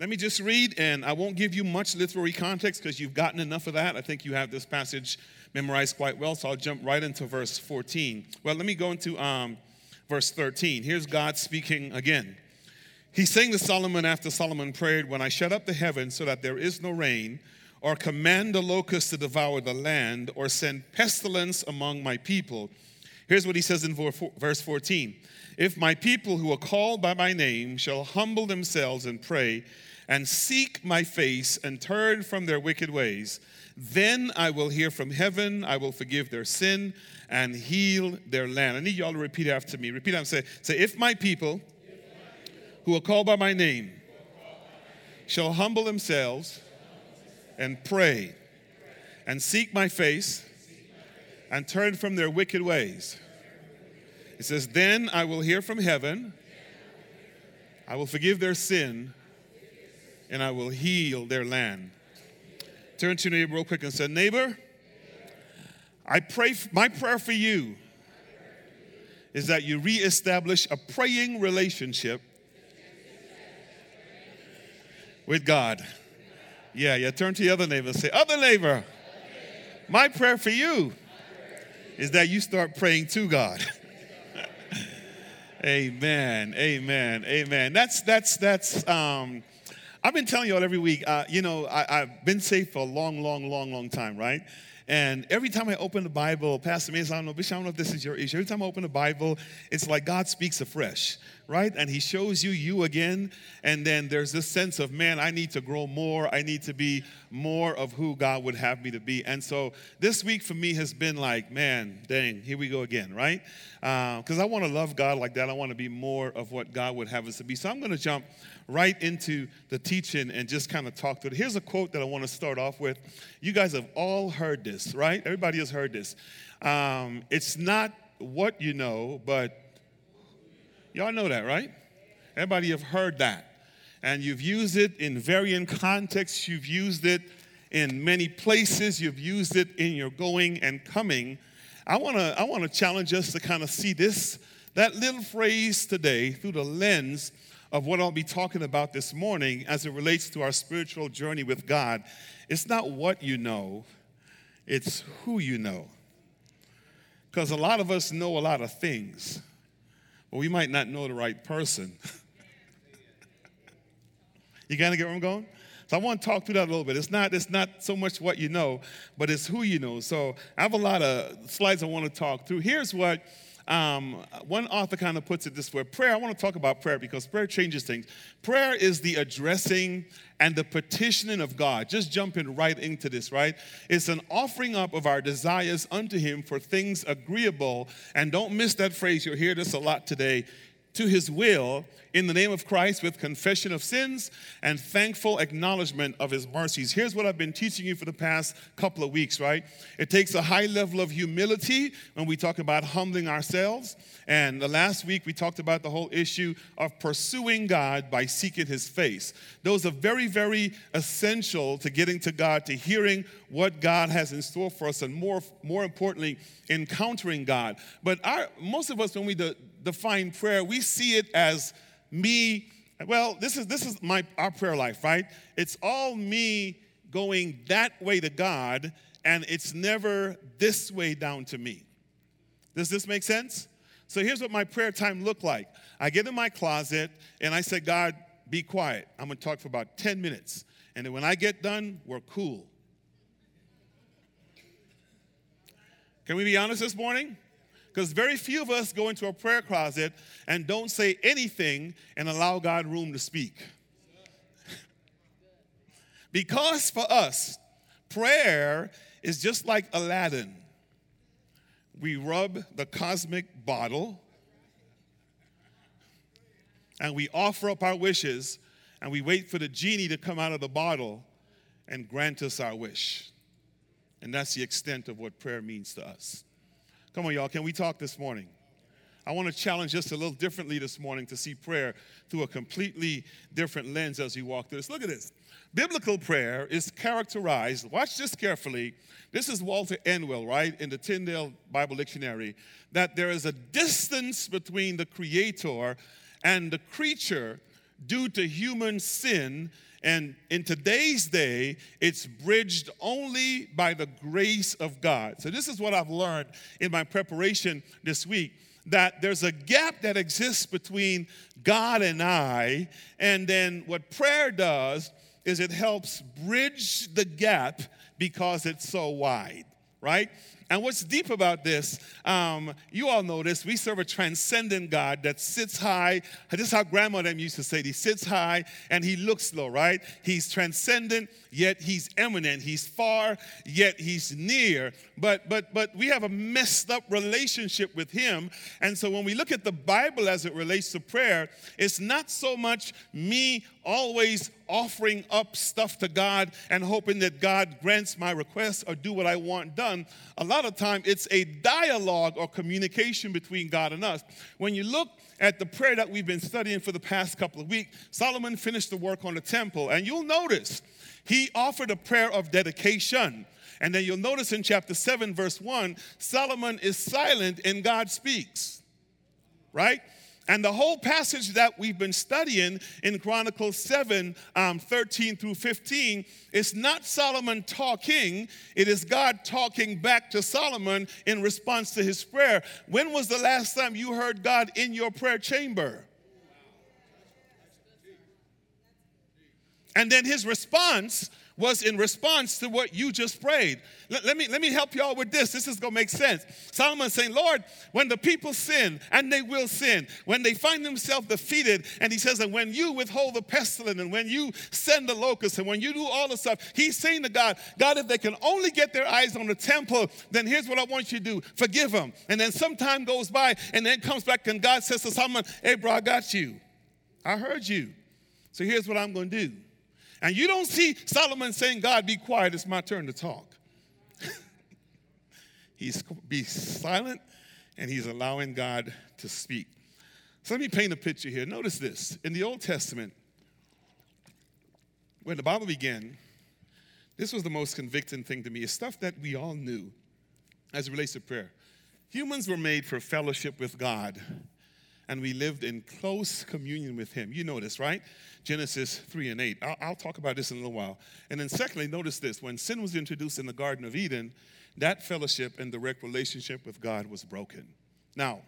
Let me just read, and I won't give you much literary context because you've gotten enough of that. I think you have this passage memorized quite well, so I'll jump right into verse 14. Well, let me go into um, verse 13. Here's God speaking again. He's saying to Solomon after Solomon prayed, When I shut up the heavens so that there is no rain, or command the locusts to devour the land, or send pestilence among my people. Here's what he says in verse 14 If my people who are called by my name shall humble themselves and pray, and seek my face and turn from their wicked ways, then I will hear from heaven, I will forgive their sin and heal their land. I need y'all to repeat after me. Repeat after me. Say, say if my people who are called by my name shall humble themselves and pray and seek my face and turn from their wicked ways. It says, Then I will hear from heaven, I will forgive their sin, and I will heal their land. Turn to your neighbor real quick and say, Neighbor, I pray, my prayer for you is that you reestablish a praying relationship with God. Yeah, yeah. Turn to the other neighbor and say, Other neighbor, my prayer for you is that you start praying to God. amen. Amen. Amen. That's that's that's um I've been telling you all every week, uh, you know, I, have been saved for a long, long, long, long time, right? And every time I open the Bible, Pastor Mays, I don't know, Bishop, I don't know if this is your issue. Every time I open the Bible, it's like God speaks afresh, right? And He shows you you again. And then there's this sense of, man, I need to grow more. I need to be more of who God would have me to be. And so this week for me has been like, man, dang, here we go again, right? Because uh, I want to love God like that. I want to be more of what God would have us to be. So I'm going to jump right into the teaching and just kind of talk to it. Here's a quote that I want to start off with. You guys have all heard this, right? Everybody has heard this. Um, it's not what you know, but y'all know that, right? Everybody have heard that. And you've used it in varying contexts. You've used it in many places. You've used it in your going and coming. I want to I want to challenge us to kind of see this that little phrase today through the lens of what I'll be talking about this morning as it relates to our spiritual journey with God. It's not what you know, it's who you know. Because a lot of us know a lot of things, but we might not know the right person. you kind of get where I'm going? So I want to talk through that a little bit. It's not, it's not so much what you know, but it's who you know. So I have a lot of slides I want to talk through. Here's what um, one author kind of puts it this way prayer, I want to talk about prayer because prayer changes things. Prayer is the addressing and the petitioning of God. Just jumping right into this, right? It's an offering up of our desires unto Him for things agreeable. And don't miss that phrase, you'll hear this a lot today to his will in the name of Christ with confession of sins and thankful acknowledgement of his mercies. Here's what I've been teaching you for the past couple of weeks, right? It takes a high level of humility when we talk about humbling ourselves. And the last week we talked about the whole issue of pursuing God by seeking his face. Those are very, very essential to getting to God, to hearing what God has in store for us, and more, more importantly, encountering God. But our, most of us, when we do, define prayer, we see it as me. Well, this is this is my our prayer life, right? It's all me going that way to God, and it's never this way down to me. Does this make sense? So here's what my prayer time looked like. I get in my closet and I say, God, be quiet. I'm gonna talk for about 10 minutes. And then when I get done, we're cool. Can we be honest this morning? Because very few of us go into a prayer closet and don't say anything and allow God room to speak. because for us, prayer is just like Aladdin. We rub the cosmic bottle and we offer up our wishes and we wait for the genie to come out of the bottle and grant us our wish. And that's the extent of what prayer means to us. Come on, y'all. Can we talk this morning? I want to challenge just a little differently this morning to see prayer through a completely different lens as we walk through this. Look at this. Biblical prayer is characterized, watch this carefully. This is Walter Elwell, right, in the Tyndale Bible Dictionary, that there is a distance between the Creator and the creature due to human sin. And in today's day, it's bridged only by the grace of God. So, this is what I've learned in my preparation this week that there's a gap that exists between God and I. And then what prayer does is it helps bridge the gap because it's so wide, right? And what's deep about this, um, you all know this, we serve a transcendent God that sits high. This is how grandma them used to say, he sits high and he looks low, right? He's transcendent, yet he's immanent. He's far, yet he's near. But but but we have a messed up relationship with him. And so when we look at the Bible as it relates to prayer, it's not so much me always offering up stuff to God and hoping that God grants my request or do what I want done. A lot of time it's a dialogue or communication between God and us. When you look at the prayer that we've been studying for the past couple of weeks, Solomon finished the work on the temple, and you'll notice he offered a prayer of dedication. And then you'll notice in chapter 7, verse 1, Solomon is silent and God speaks. Right? And the whole passage that we've been studying in Chronicles 7 um, 13 through 15 is not Solomon talking, it is God talking back to Solomon in response to his prayer. When was the last time you heard God in your prayer chamber? And then his response was in response to what you just prayed. Let, let, me, let me help y'all with this. This is going to make sense. Solomon saying, Lord, when the people sin, and they will sin, when they find themselves defeated, and he says, and when you withhold the pestilence, and when you send the locusts, and when you do all the stuff, he's saying to God, God, if they can only get their eyes on the temple, then here's what I want you to do forgive them. And then some time goes by, and then comes back, and God says to Solomon, Hey, bro, I got you. I heard you. So here's what I'm going to do. And you don't see Solomon saying, God, be quiet, it's my turn to talk. he's be silent and he's allowing God to speak. So let me paint a picture here. Notice this. In the Old Testament, when the Bible began, this was the most convicting thing to me. It's stuff that we all knew as it relates to prayer. Humans were made for fellowship with God and we lived in close communion with him. You know this, right? Genesis 3 and 8. I'll, I'll, talk about this in a little while. And then, secondly, notice this when sin was introduced in the Garden of Eden, that fellowship and direct relationship with God was broken. Now,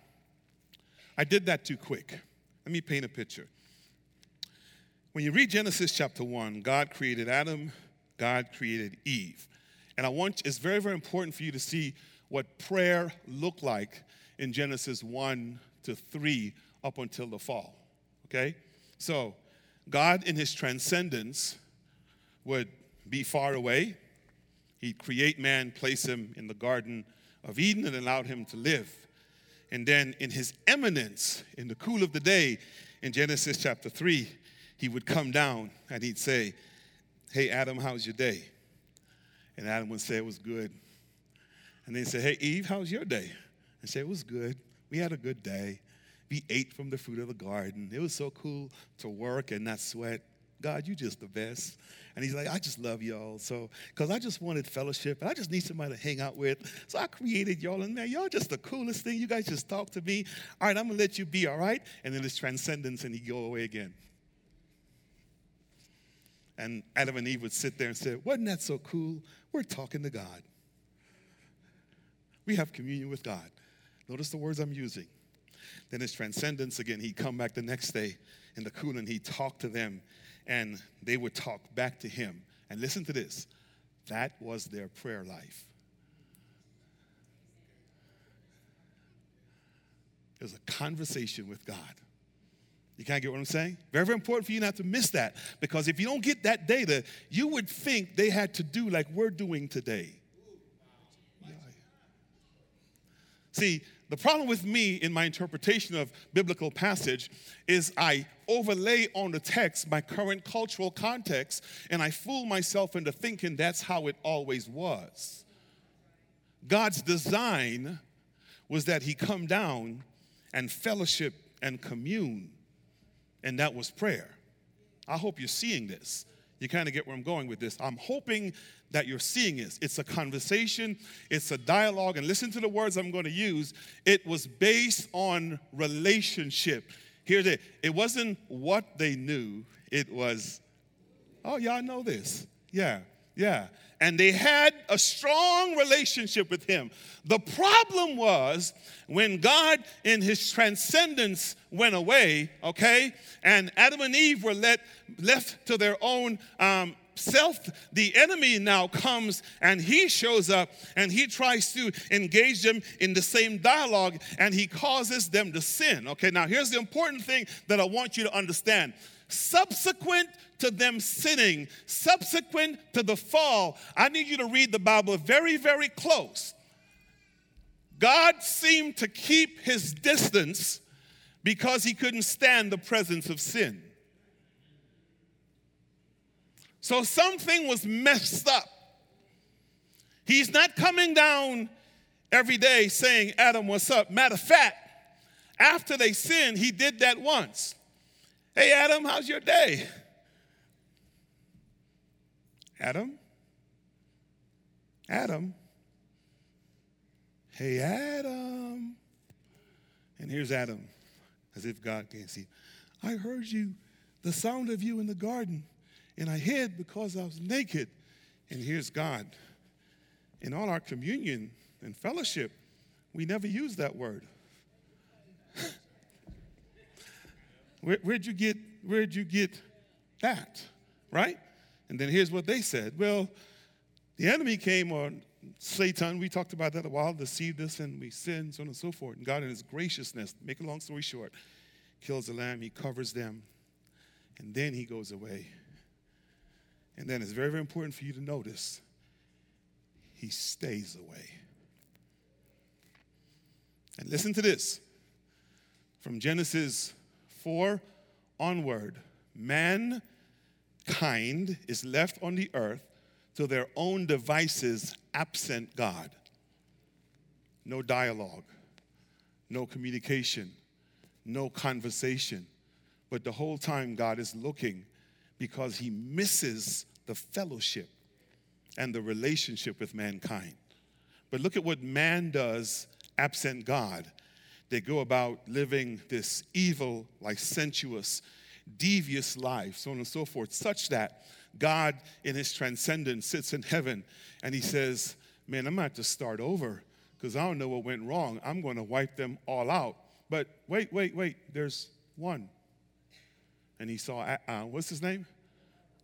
I did that too quick. Let me paint a picture. When you read Genesis chapter 1, God created Adam, God created Eve. And I want it's very, very important for you to see what prayer looked like in Genesis 1 to 3 up until the fall. Okay? So, God in his transcendence would be far away. He'd create man, place him in the Garden of Eden, and allowed him to live. And then in his immanence, in the cool of the day, in Genesis chapter 3, he would come down and he'd say, Hey, Adam, how's your day? And Adam would say, It was good. And then he'd say, Hey, Eve, how's your day? And say, It was good. We had a good day. We ate from the fruit of the garden. It was so cool to work and not sweat. God, you just the best. And he's like, I just love y'all. So, because I just wanted fellowship and I just need somebody to hang out with. So I created y'all. And man, y'all just the coolest thing. You guys just talk to me. All right, I'm going to let you be, all right? And then it's transcendence and he go away again. And Adam and Eve would sit there and say, Wasn't that so cool? We're talking to God. We have communion with God. Notice the words I'm using. Then his transcendence again, he'd come back the next day in the cool and he'd talk to them and they would talk back to him. And listen to this that was their prayer life. It was a conversation with God. You can't get what I'm saying? Very, very important for you not to miss that because if you don't get that data, you would think they had to do like we're doing today. See, the problem with me in my interpretation of biblical passage is I overlay on the text my current cultural context and I fool myself into thinking that's how it always was. God's design was that he come down and fellowship and commune and that was prayer. I hope you're seeing this. You kind of get where I'm going with this. I'm hoping that you're seeing this. It's a conversation, it's a dialogue, and listen to the words I'm going to use. It was based on relationship. here's it. It wasn't what they knew, it was, oh, y'all know this. Yeah, yeah. And they had a strong relationship with him. The problem was when God, in his transcendence, went away, okay, and Adam and Eve were let, left to their own um, self, the enemy now comes and he shows up and he tries to engage them in the same dialogue and he causes them to sin. Okay, now here's the important thing that I want you to understand. Subsequent to them sinning, subsequent to the fall, I need you to read the Bible very, very close. God seemed to keep his distance because he couldn't stand the presence of sin. So something was messed up. He's not coming down every day saying, Adam, what's up? Matter of fact, after they sinned, he did that once. Hey, Adam, how's your day? Adam? Adam? Hey, Adam. And here's Adam, as if God can't see. I heard you, the sound of you in the garden and I hid because I was naked. And here's God. In all our communion and fellowship, we never use that word. Where, would you get where'd you get that? Right? And then here's what they said. Well, the enemy came on Satan, we talked about that a while, deceived us and we sinned, so on and so forth. And God in his graciousness, make a long story short, kills the lamb, he covers them, and then he goes away. And then it's very, very important for you to notice he stays away. And listen to this from Genesis 4 onward, mankind is left on the earth to their own devices, absent God. No dialogue, no communication, no conversation. But the whole time, God is looking because he misses the fellowship and the relationship with mankind. But look at what man does absent God. They go about living this evil, licentious, devious life, so on and so forth, such that God, in his transcendence, sits in heaven and he says, Man, I'm about to start over because I don't know what went wrong. I'm going to wipe them all out. But wait, wait, wait, there's one. And he saw, uh, what's his name?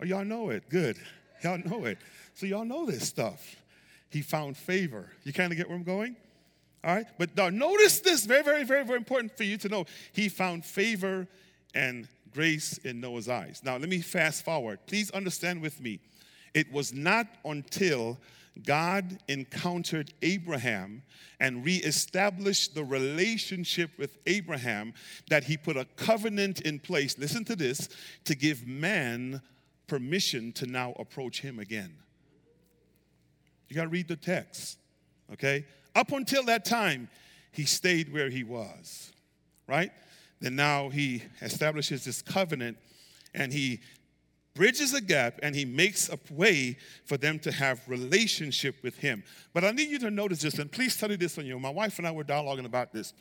Oh, y'all know it. Good. Y'all know it. So y'all know this stuff. He found favor. You kind of get where I'm going? All right? But now notice this very, very, very, very important for you to know. He found favor and grace in Noah's eyes. Now, let me fast forward. Please understand with me. It was not until God encountered Abraham and reestablished the relationship with Abraham that he put a covenant in place. Listen to this to give man permission to now approach him again. You got to read the text, okay? Up until that time, he stayed where he was, right? Then now he establishes this covenant and he bridges a gap and he makes a way for them to have relationship with him. But I need you to notice this, and please study this on you. My wife and I were dialoguing about this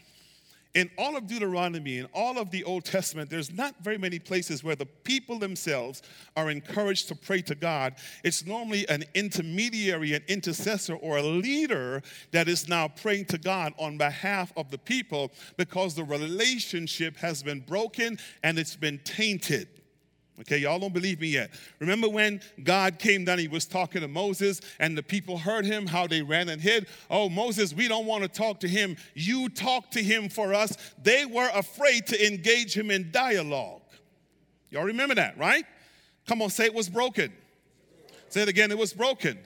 in all of Deuteronomy, in all of the Old Testament, there's not very many places where the people themselves are encouraged to pray to God. It's normally an intermediary, an intercessor, or a leader that is now praying to God on behalf of the people because the relationship has been broken and it's been tainted. Okay, y'all don't believe me yet. Remember when God came down, he was talking to Moses, and the people heard him, how they ran and hid. Oh, Moses, we don't want to talk to him. You talk to him for us. They were afraid to engage him in dialogue. Y'all remember that, right? Come on, say it was broken. Say it again, it was broken.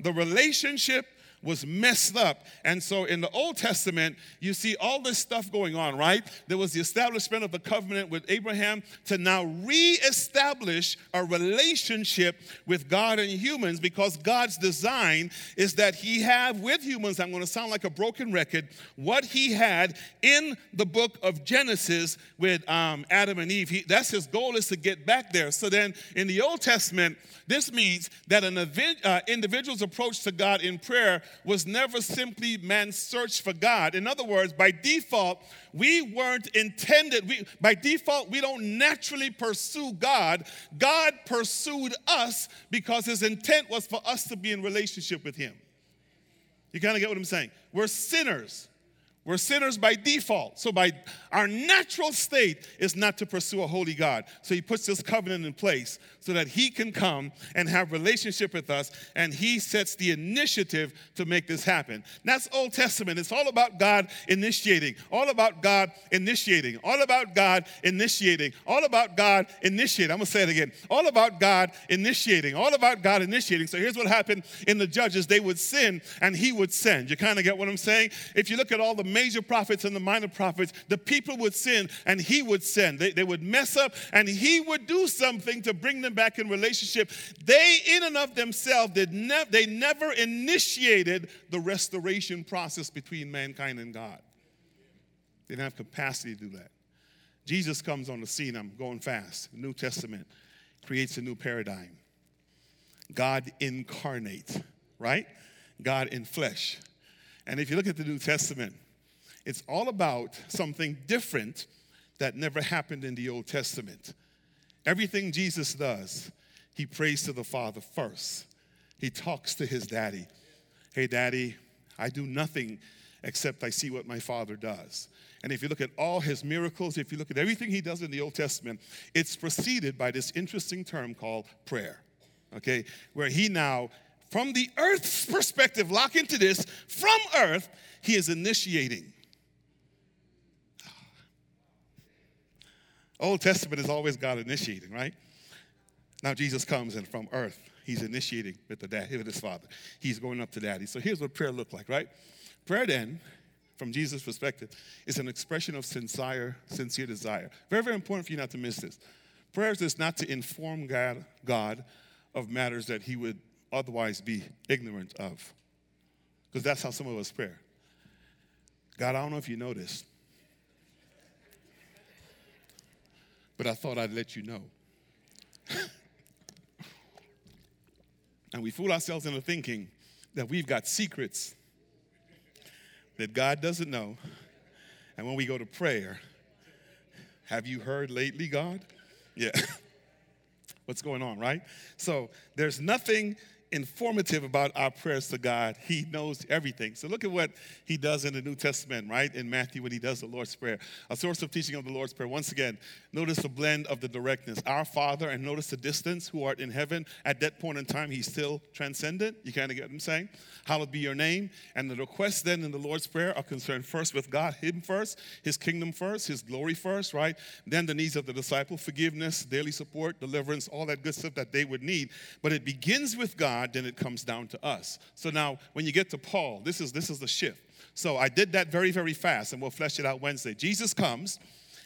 The relationship was messed up. And so in the Old Testament, you see all this stuff going on, right? There was the establishment of the covenant with Abraham to now reestablish a relationship with God and humans because God's design is that He have with humans, I'm going to sound like a broken record, what He had in the book of Genesis with um, Adam and Eve. He, that's His goal is to get back there. So then in the Old Testament, this means that an uh, individual's approach to God in prayer was never simply man's search for God. In other words, by default, we weren't intended, we, by default, we don't naturally pursue God. God pursued us because his intent was for us to be in relationship with him. You kind of get what I'm saying? We're sinners. We're sinners by default. So, by our natural state is not to pursue a holy God. So, He puts this covenant in place so that He can come and have relationship with us, and He sets the initiative to make this happen. That's Old Testament. It's all about God initiating, all about God initiating, all about God initiating, all about God initiating. I'm gonna say it again. All about God initiating, all about God initiating. So, here's what happened in the Judges they would sin, and He would send. You kind of get what I'm saying? If you look at all the major prophets and the minor prophets, the people would sin and he would sin. They, they would mess up and he would do something to bring them back in relationship. They, in and of themselves, did ne- they never initiated the restoration process between mankind and God. They didn't have capacity to do that. Jesus comes on the scene. I'm going fast. New Testament creates a new paradigm. God incarnate, right? God in flesh. And if you look at the New Testament, it's all about something different that never happened in the Old Testament. Everything Jesus does, he prays to the Father first. He talks to his daddy. Hey, daddy, I do nothing except I see what my Father does. And if you look at all his miracles, if you look at everything he does in the Old Testament, it's preceded by this interesting term called prayer. Okay? Where he now, from the earth's perspective, lock into this, from earth, he is initiating Old Testament is always God initiating, right? Now Jesus comes and from earth, he's initiating with the dad, with his father. He's going up to daddy. So here's what prayer looked like, right? Prayer then, from Jesus' perspective, is an expression of sincere, sincere desire. Very, very important for you not to miss this. Prayer is not to inform God, God of matters that he would otherwise be ignorant of. Because that's how some of us pray. God, I don't know if you know this, but I thought I'd let you know. and we fool ourselves into thinking that we've got secrets that God doesn't know. And when we go to prayer, have you heard lately, God? Yeah. What's going on, right? So there's nothing informative about our prayers to God. He knows everything. So look at what he does in the New Testament, right? In Matthew, when he does the Lord's Prayer. A source of teaching of the Lord's Prayer. Once again, notice the blend of the directness. Our Father, and notice the distance, who art in heaven. At that point in time, he's still transcendent. You kind of get what I'm saying? Hallowed be your name. And the requests then in the Lord's Prayer are concerned first with God, Him first, His kingdom first, His glory first, right? Then the needs of the disciple, forgiveness, daily support, deliverance, all that good stuff that they would need. But it begins with God God, then it comes down to us. So now, when you get to Paul, this is this is the shift. So I did that very, very fast, and we'll flesh it out Wednesday. Jesus comes,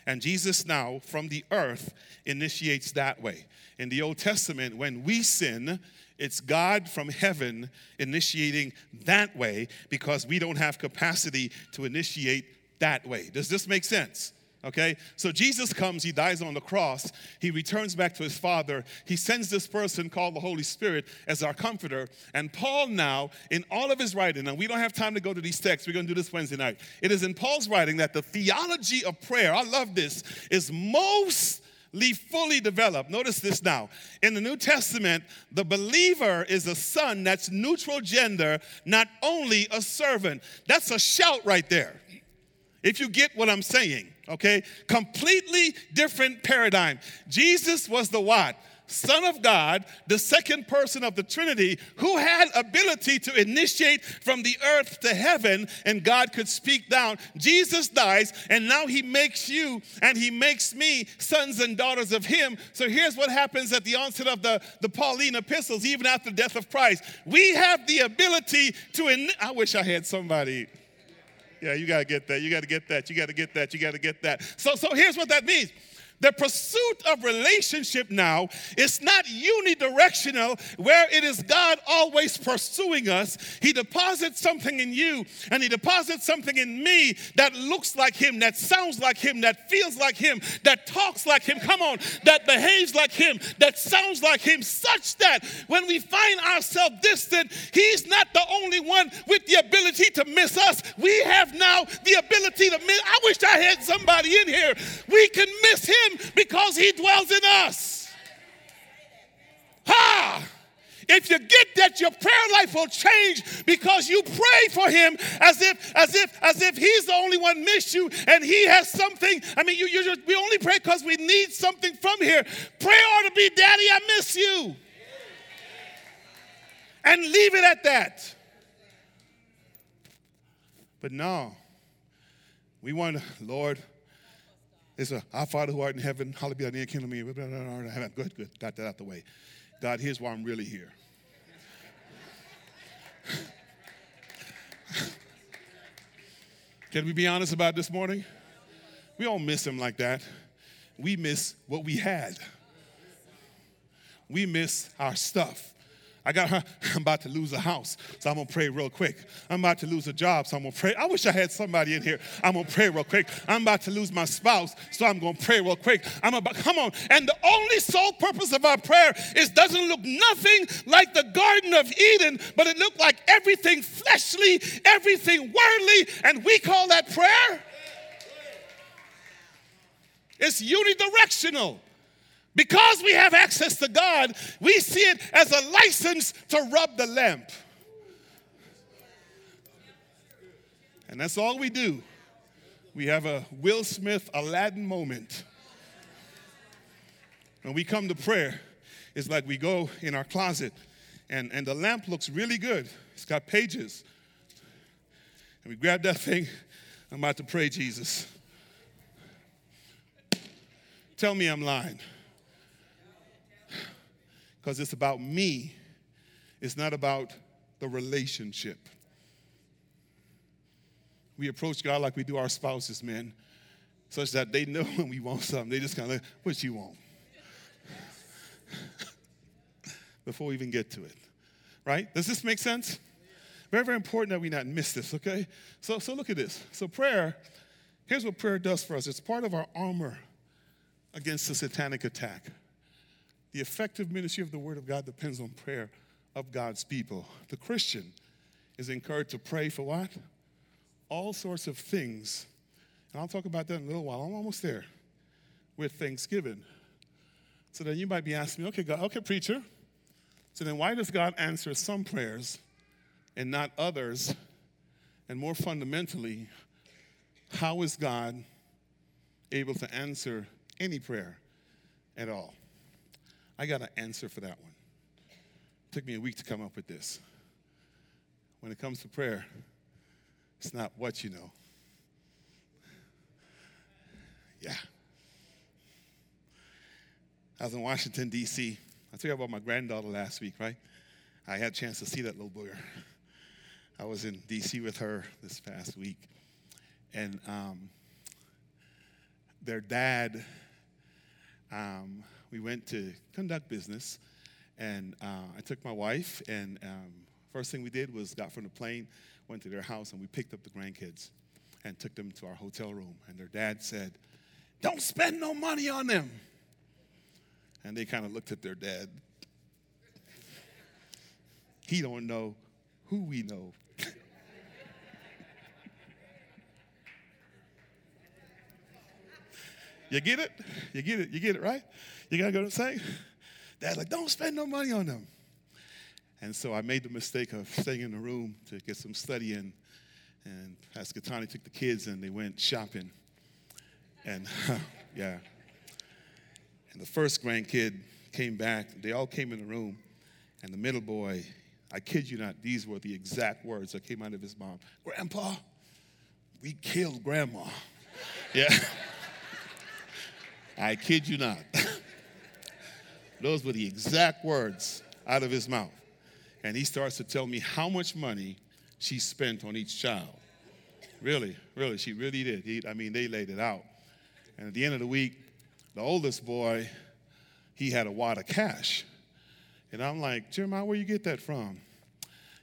and Jesus now from the earth initiates that way. In the Old Testament, when we sin, it's God from heaven initiating that way because we don't have capacity to initiate that way. Does this make sense? Okay? So Jesus comes, he dies on the cross, he returns back to his Father. He sends this person called the Holy Spirit as our comforter. And Paul, now, in all of his writing, and we don't have time to go to these texts, we're going to do this Wednesday night. It is in Paul's writing that the theology of prayer, I love this, is most fully developed. Notice this now. In the New Testament, the believer is a son that's neutral gender, not only a servant. That's a shout right there. If you get what I'm saying okay? Completely different paradigm. Jesus was the what? Son of God, the second person of the Trinity, who had ability to initiate from the earth to heaven, and God could speak down. Jesus dies, and now he makes you and he makes me sons and daughters of him. So here's what happens at the onset of the, the Pauline epistles, even after the death of Christ. We have the ability to, in- I wish I had somebody yeah, you got to get that. You got to get that. You got to get that. You got to get that. So, so here's what that means. The pursuit of relationship now is not unidirectional, where it is God always pursuing us. He deposits something in you, and He deposits something in me that looks like Him, that sounds like Him, that feels like Him, that talks like Him. Come on, that behaves like Him, that sounds like Him, such that when we find ourselves distant, He's not the only one with the ability to miss us. We have now the ability to miss. I wish I had somebody in here. We can miss Him because he dwells in us. Ha! If you get that, your prayer life will change because you pray for him as if, as if, as if he's the only one missed you and he has something. I mean, you, you just, we only pray because we need something from here. Prayer ought to be, Daddy, I miss you. And leave it at that. But no, we want, Lord, it's a, our Father who art in heaven, hallowed be thy name, kingdom me. Good, good. Got that out the way. God, here's why I'm really here. Can we be honest about this morning? We don't miss him like that. We miss what we had. We miss our stuff. I got I'm about to lose a house, so I'm gonna pray real quick. I'm about to lose a job, so I'm gonna pray. I wish I had somebody in here. I'm gonna pray real quick. I'm about to lose my spouse, so I'm gonna pray real quick. I'm about, come on. And the only sole purpose of our prayer is doesn't look nothing like the Garden of Eden, but it looked like everything fleshly, everything worldly, and we call that prayer. It's unidirectional. Because we have access to God, we see it as a license to rub the lamp. And that's all we do. We have a Will Smith Aladdin moment. When we come to prayer, it's like we go in our closet and, and the lamp looks really good. It's got pages. And we grab that thing. I'm about to pray, Jesus. Tell me I'm lying because it's about me, it's not about the relationship. We approach God like we do our spouses, man, such that they know when we want something. They just kind of, what you want? Before we even get to it. Right? Does this make sense? Very, very important that we not miss this, okay? So, so look at this. So prayer, here's what prayer does for us. It's part of our armor against the satanic attack. The effective ministry of the Word of God depends on prayer of God's people. The Christian is encouraged to pray for what? All sorts of things. And I'll talk about that in a little while. I'm almost there with Thanksgiving. So then you might be asking me, okay, God, okay, preacher. So then why does God answer some prayers and not others? And more fundamentally, how is God able to answer any prayer at all? I got an answer for that one. It took me a week to come up with this. When it comes to prayer, it's not what you know. Yeah. I was in Washington, D.C. I told you about my granddaughter last week, right? I had a chance to see that little booger. I was in D.C. with her this past week. And um, their dad um, we went to conduct business, and uh, I took my wife, and um, first thing we did was got from the plane, went to their house, and we picked up the grandkids and took them to our hotel room. And their dad said, "Don't spend no money on them." And they kind of looked at their dad. he don't know who we know. You get it? You get it? You get it, right? You gotta go to say? Dad's like, don't spend no money on them. And so I made the mistake of staying in the room to get some study in. And Pastor Katani took the kids and they went shopping. And yeah. And the first grandkid came back. They all came in the room. And the middle boy, I kid you not, these were the exact words that came out of his mom Grandpa, we killed grandma. yeah. I kid you not. Those were the exact words out of his mouth. And he starts to tell me how much money she spent on each child. Really, really, she really did. He, I mean, they laid it out. And at the end of the week, The oldest boy, he had a wad of cash. And I'm like, Jeremiah, where you get that from?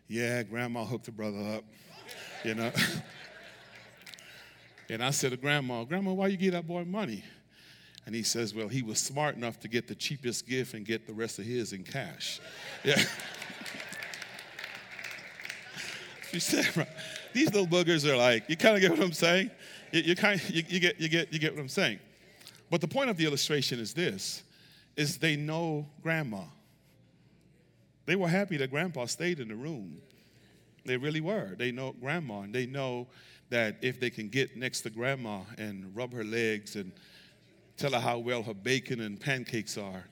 Yeah, grandma hooked the brother up, you know. and I said to grandma, Grandma, why you give that boy money? And he says, Well, he was smart enough to get the cheapest gift and get the rest of his in cash. Yeah. said. These little boogers are like, you kind of get what I'm saying? You, you kind you, you, get, you, get, you get what I'm saying. But the point of the illustration is this, is they know grandma. They were happy that grandpa stayed in the room. They really were. They know grandma, and they know that if they can get next to grandma and rub her legs and tell her how well her bacon and pancakes are,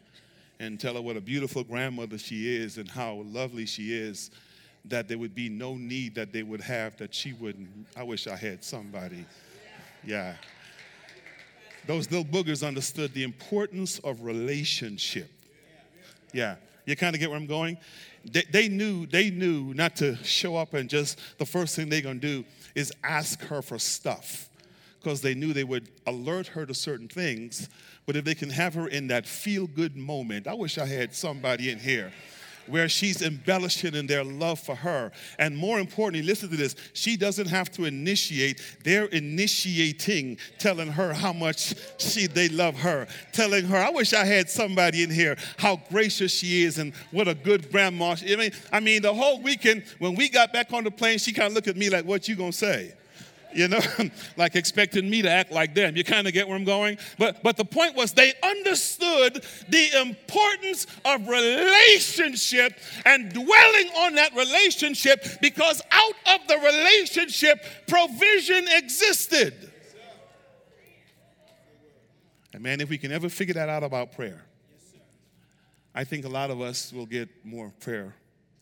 and tell her what a beautiful grandmother she is and how lovely she is, that there would be no need that they would have that she wouldn't. I wish I had somebody. Yeah. Those little boogers understood the importance of relationship. Yeah. You kind of get where I'm going? They, they, knew, they knew not to show up and just the first thing they're gonna do is ask her for stuff. Because they knew they would alert her to certain things, but if they can have her in that feel good moment, I wish I had somebody in here where she's embellishing in their love for her. And more importantly, listen to this she doesn't have to initiate, they're initiating, telling her how much she, they love her, telling her, I wish I had somebody in here, how gracious she is and what a good grandma. She, I, mean, I mean, the whole weekend, when we got back on the plane, she kind of looked at me like, What you gonna say? You know, like expecting me to act like them. You kind of get where I'm going? But but the point was they understood the importance of relationship and dwelling on that relationship because out of the relationship provision existed. And man, if we can ever figure that out about prayer, I think a lot of us will get more prayer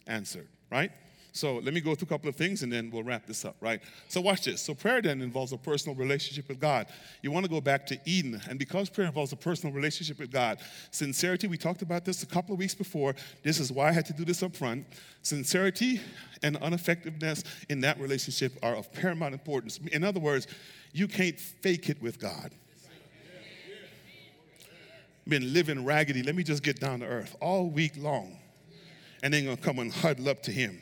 answered, right? So let me go through a couple of things and then we'll wrap this up, right? So watch this. So prayer then involves a personal relationship with God. You want to go back to Eden. And because prayer involves a personal relationship with God, sincerity, we talked about this a couple of weeks before. This is why I had to do this up front. Sincerity and ineffectiveness in that relationship are of paramount importance. In other words, you can't fake it with God been living raggedy. Let me just get down to earth all week long. And then gonna come and huddle up to him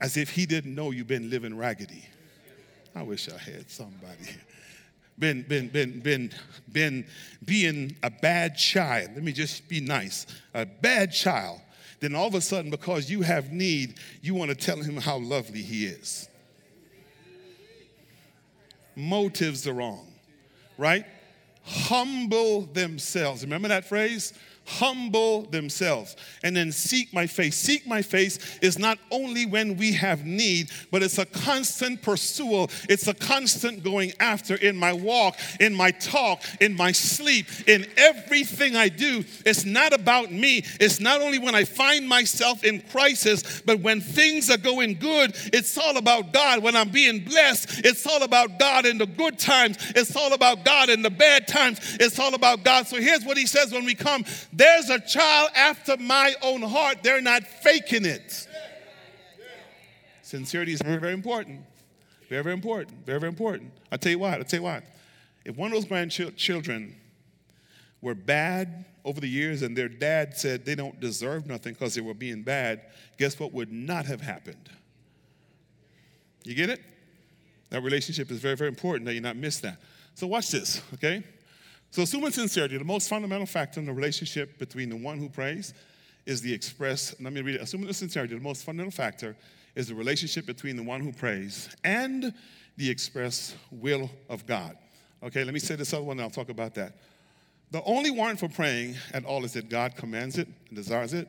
as if he didn't know you've been living raggedy. I wish I had somebody. Been, been, been, been, been being a bad child. Let me just be nice. A bad child. Then all of a sudden, because you have need, you want to tell him how lovely he is. Motives are wrong, right? Humble themselves. Remember that phrase? Humble themselves and then seek my face. Seek my face is not only when we have need, but it's a constant pursual. It's a constant going after in my walk, in my talk, in my sleep, in everything I do. It's not about me. It's not only when I find myself in crisis, but when things are going good, it's all about God. When I'm being blessed, it's all about God in the good times. It's all about God in the bad times. It's all about God. So here's what he says when we come there's a child after my own heart. They're not faking it. Sincerity is very, very important. Very, very important. Very, very important. I'll tell you what. I'll tell you what. If one of those grandchildren were bad over the years and their dad said they don't deserve nothing because they were being bad, guess what would not have happened? You get it? That relationship is very, very important that you not miss that. So watch this, okay? So, assuming sincerity, the most fundamental factor in the relationship between the one who prays is the express, let me read it. Assuming sincerity, the most fundamental factor is the relationship between the one who prays and the express will of God. Okay, let me say this other one and I'll talk about that. The only warrant for praying at all is that God commands it and desires it.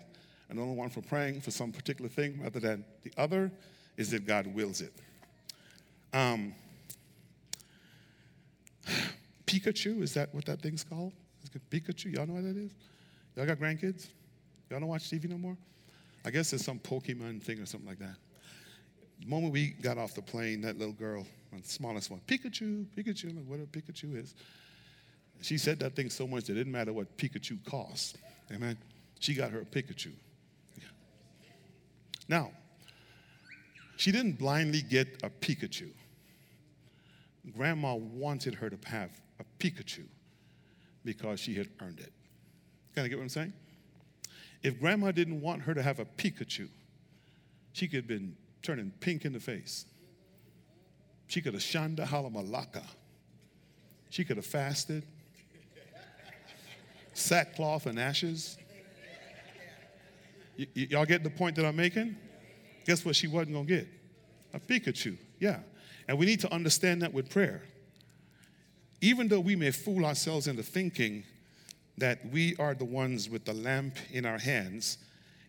And the only one for praying for some particular thing rather than the other is that God wills it. Um, Pikachu, is that what that thing's called? Pikachu, y'all know what that is? Y'all got grandkids? Y'all don't watch TV no more? I guess it's some Pokemon thing or something like that. The moment we got off the plane, that little girl, the smallest one, Pikachu, Pikachu, like what a Pikachu is. She said that thing so much that it didn't matter what Pikachu cost. Amen. She got her a Pikachu. Now, she didn't blindly get a Pikachu. Grandma wanted her to have a Pikachu because she had earned it. Kind of get what I'm saying? If grandma didn't want her to have a Pikachu, she could have been turning pink in the face. She could have shanda halamalaka. She could have fasted, sackcloth and ashes. Y- y- y'all get the point that I'm making? Guess what she wasn't going to get? A Pikachu, yeah. And we need to understand that with prayer. Even though we may fool ourselves into thinking that we are the ones with the lamp in our hands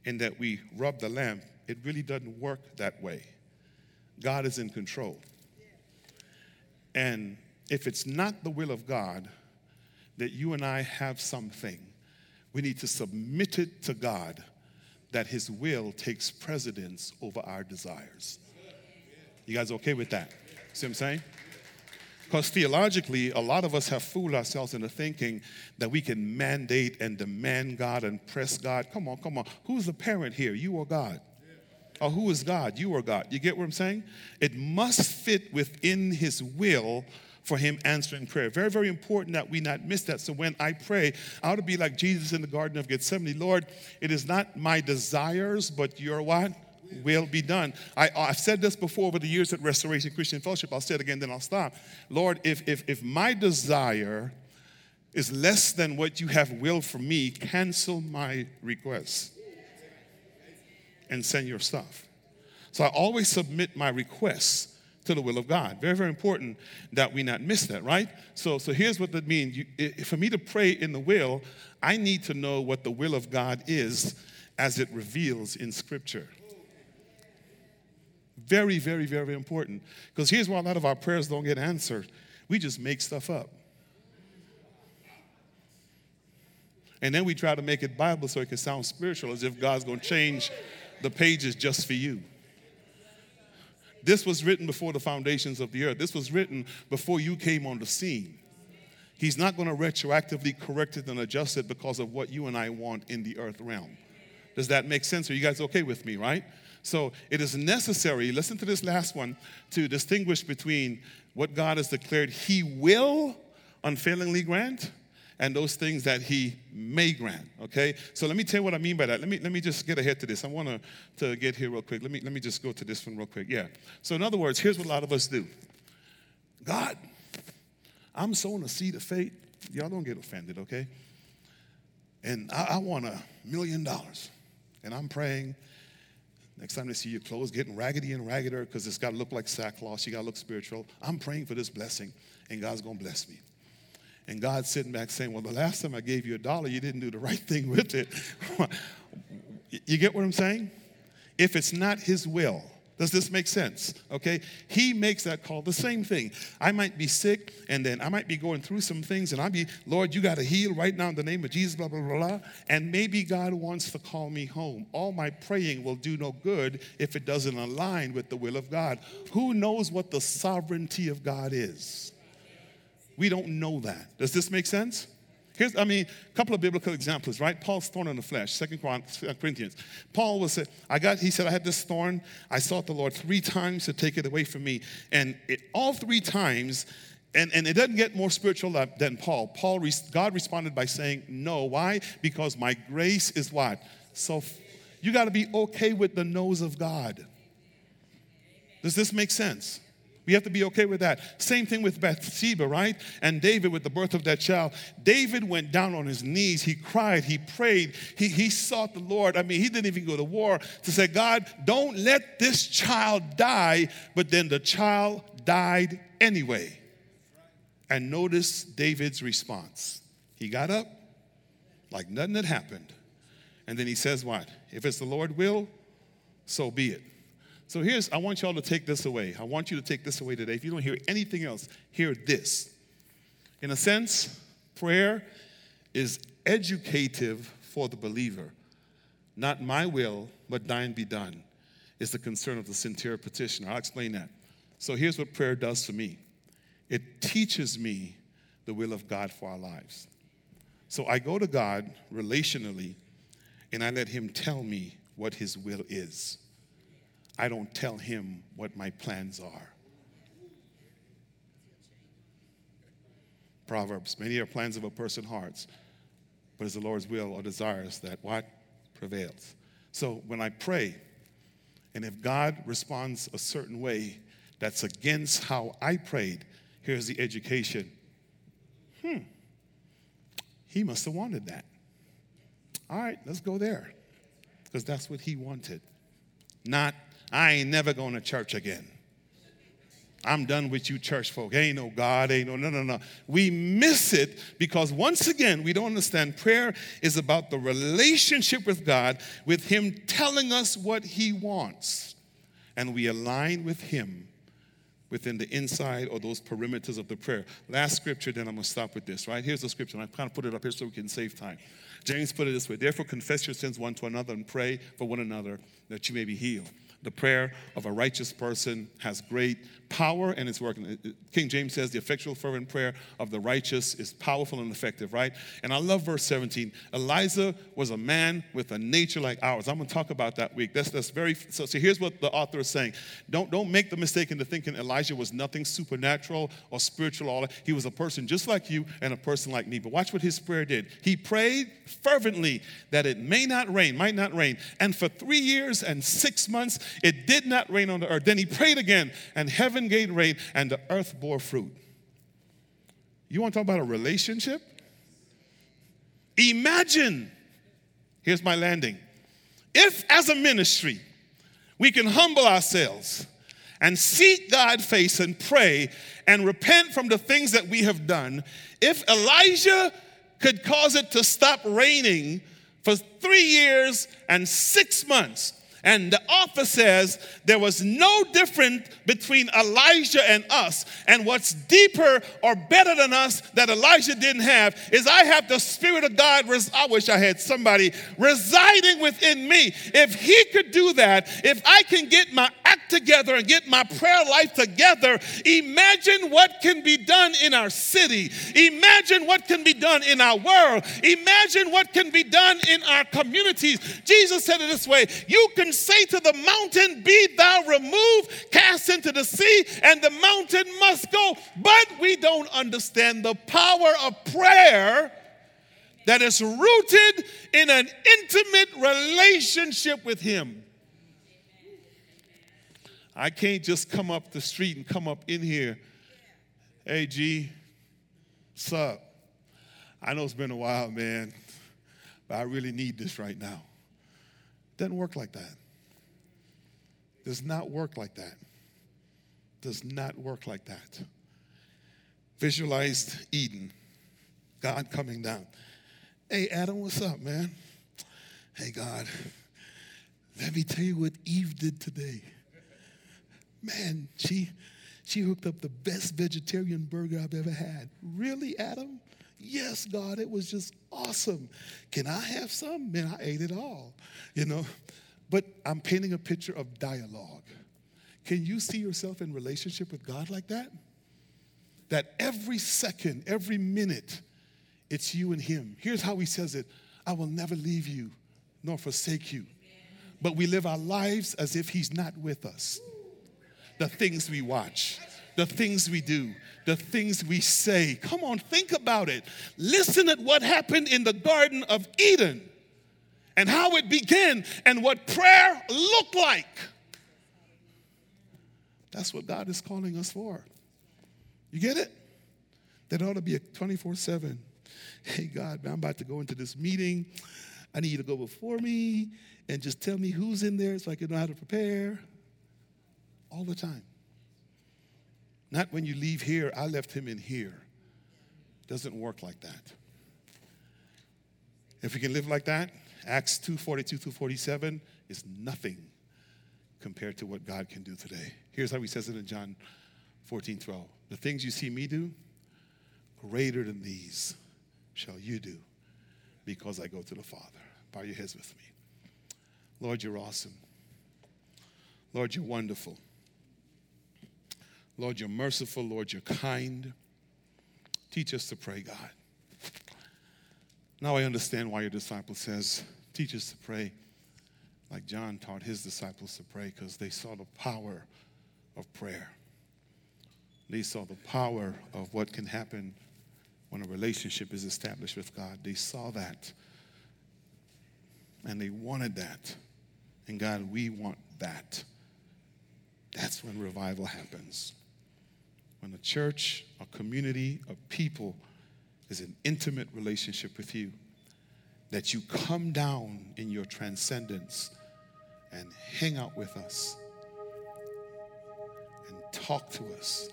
and that we rub the lamp, it really doesn't work that way. God is in control. And if it's not the will of God that you and I have something, we need to submit it to God that His will takes precedence over our desires. You guys okay with that? See what I'm saying? Because theologically, a lot of us have fooled ourselves into thinking that we can mandate and demand God and press God. Come on, come on. Who's the parent here? You or God? Or who is God? You or God? You get what I'm saying? It must fit within His will for him answering prayer. Very, very important that we not miss that. So when I pray, I ought to be like Jesus in the Garden of Gethsemane. Lord, it is not my desires, but your what? Will be done. I, I've said this before over the years at Restoration Christian Fellowship. I'll say it again, then I'll stop. Lord, if, if, if my desire is less than what you have willed for me, cancel my request and send your stuff. So I always submit my requests to the will of God. Very, very important that we not miss that, right? So, so here's what that means. You, for me to pray in the will, I need to know what the will of God is as it reveals in Scripture. Very, very, very important. Because here's why a lot of our prayers don't get answered. We just make stuff up. And then we try to make it Bible so it can sound spiritual, as if God's going to change the pages just for you. This was written before the foundations of the earth. This was written before you came on the scene. He's not going to retroactively correct it and adjust it because of what you and I want in the earth realm. Does that make sense? Are you guys okay with me, right? So it is necessary, listen to this last one, to distinguish between what God has declared He will unfailingly grant and those things that he may grant. Okay? So let me tell you what I mean by that. Let me let me just get ahead to this. I want to, to get here real quick. Let me let me just go to this one real quick. Yeah. So in other words, here's what a lot of us do. God, I'm sowing a seed of faith. Y'all don't get offended, okay? And I, I want a million dollars. And I'm praying. Next time they see your clothes getting raggedy and raggeder because it's got to look like sackcloth, you got to look spiritual. I'm praying for this blessing, and God's going to bless me. And God's sitting back saying, Well, the last time I gave you a dollar, you didn't do the right thing with it. you get what I'm saying? If it's not His will, does this make sense? Okay? He makes that call. The same thing. I might be sick and then I might be going through some things and I'll be, Lord, you got to heal right now in the name of Jesus, blah, blah, blah, blah. And maybe God wants to call me home. All my praying will do no good if it doesn't align with the will of God. Who knows what the sovereignty of God is? We don't know that. Does this make sense? Here's, I mean, a couple of biblical examples, right? Paul's thorn in the flesh, Second Corinthians. Paul was, I got, he said, I had this thorn. I sought the Lord three times to take it away from me. And it, all three times, and, and it doesn't get more spiritual than Paul. Paul, God responded by saying, no. Why? Because my grace is what? So you got to be okay with the nose of God. Does this make sense? We have to be okay with that. Same thing with Bathsheba, right? And David with the birth of that child. David went down on his knees. He cried. He prayed. He, he sought the Lord. I mean, he didn't even go to war to say, God, don't let this child die. But then the child died anyway. And notice David's response. He got up like nothing had happened. And then he says, What? If it's the Lord will, so be it. So here's, I want y'all to take this away. I want you to take this away today. If you don't hear anything else, hear this. In a sense, prayer is educative for the believer. Not my will, but thine be done, is the concern of the sincere petitioner. I'll explain that. So here's what prayer does for me it teaches me the will of God for our lives. So I go to God relationally and I let Him tell me what His will is. I don't tell him what my plans are. Proverbs. Many are plans of a person's hearts, but it's the Lord's will or desires that what prevails. So when I pray, and if God responds a certain way that's against how I prayed, here's the education. Hmm, he must have wanted that. All right, let's go there. Because that's what he wanted. Not, I ain't never going to church again. I'm done with you, church folk. Ain't no God, ain't no, no, no, no. We miss it because once again, we don't understand prayer is about the relationship with God, with Him telling us what He wants. And we align with Him within the inside or those perimeters of the prayer. Last scripture, then I'm going to stop with this, right? Here's the scripture, and I kind of put it up here so we can save time. James put it this way Therefore, confess your sins one to another and pray for one another that you may be healed. The prayer of a righteous person has great power and it's working. King James says the effectual fervent prayer of the righteous is powerful and effective, right? And I love verse 17. Elijah was a man with a nature like ours. I'm going to talk about that week. That's, that's very, so, so here's what the author is saying. Don't, don't make the mistake into thinking Elijah was nothing supernatural or spiritual. All He was a person just like you and a person like me. But watch what his prayer did. He prayed fervently that it may not rain, might not rain. And for three years and six months, it did not rain on the earth. Then he prayed again, and heaven gave rain, and the earth bore fruit. You want to talk about a relationship? Imagine, here's my landing. If, as a ministry, we can humble ourselves and seek God's face and pray and repent from the things that we have done, if Elijah could cause it to stop raining for three years and six months, and the author says there was no difference between Elijah and us. And what's deeper or better than us that Elijah didn't have is I have the Spirit of God. I wish I had somebody residing within me. If he could do that, if I can get my act together and get my prayer life together, imagine what can be done in our city. Imagine what can be done in our world. Imagine what can be done in our communities. Jesus said it this way You can say to the mountain, Be thou removed, cast into the sea, and the mountain must go. But we don't understand the power of prayer that is rooted in an intimate relationship with Him. I can't just come up the street and come up in here. Hey, G, sup? I know it's been a while, man, but I really need this right now. Doesn't work like that. Does not work like that. Does not work like that. Visualized Eden, God coming down. Hey, Adam, what's up, man? Hey, God, let me tell you what Eve did today. Man, she, she hooked up the best vegetarian burger I've ever had. Really, Adam? Yes, God, it was just awesome. Can I have some? Man, I ate it all. You know, but I'm painting a picture of dialogue. Can you see yourself in relationship with God like that? That every second, every minute, it's you and Him. Here's how He says it I will never leave you nor forsake you. But we live our lives as if He's not with us. The things we watch, the things we do, the things we say. Come on, think about it. Listen at what happened in the Garden of Eden and how it began and what prayer looked like. That's what God is calling us for. You get it? That ought to be a 24 7. Hey, God, man, I'm about to go into this meeting. I need you to go before me and just tell me who's in there so I can know how to prepare. All the time. Not when you leave here, I left him in here. Doesn't work like that. If we can live like that, Acts 2 42 through 47 is nothing compared to what God can do today. Here's how he says it in John 14 12. The things you see me do, greater than these shall you do because I go to the Father. Bow your heads with me. Lord, you're awesome. Lord, you're wonderful. Lord, you're merciful. Lord, you're kind. Teach us to pray, God. Now I understand why your disciple says, teach us to pray like John taught his disciples to pray because they saw the power of prayer. They saw the power of what can happen when a relationship is established with God. They saw that and they wanted that. And God, we want that. That's when revival happens. When a church, a community, a people is an intimate relationship with you, that you come down in your transcendence and hang out with us and talk to us.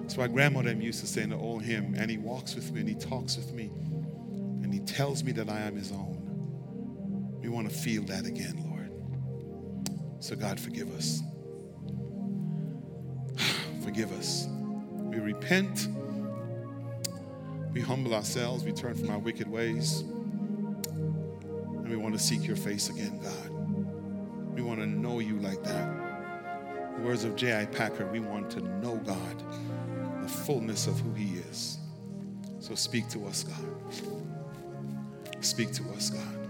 That's why grandmother used to say in the old hymn, and he walks with me and he talks with me and he tells me that I am his own. We want to feel that again, Lord. So, God, forgive us. Forgive us. We repent. We humble ourselves. We turn from our wicked ways. And we want to seek your face again, God. We want to know you like that. The words of J.I. Packer, we want to know God, the fullness of who he is. So speak to us, God. Speak to us, God.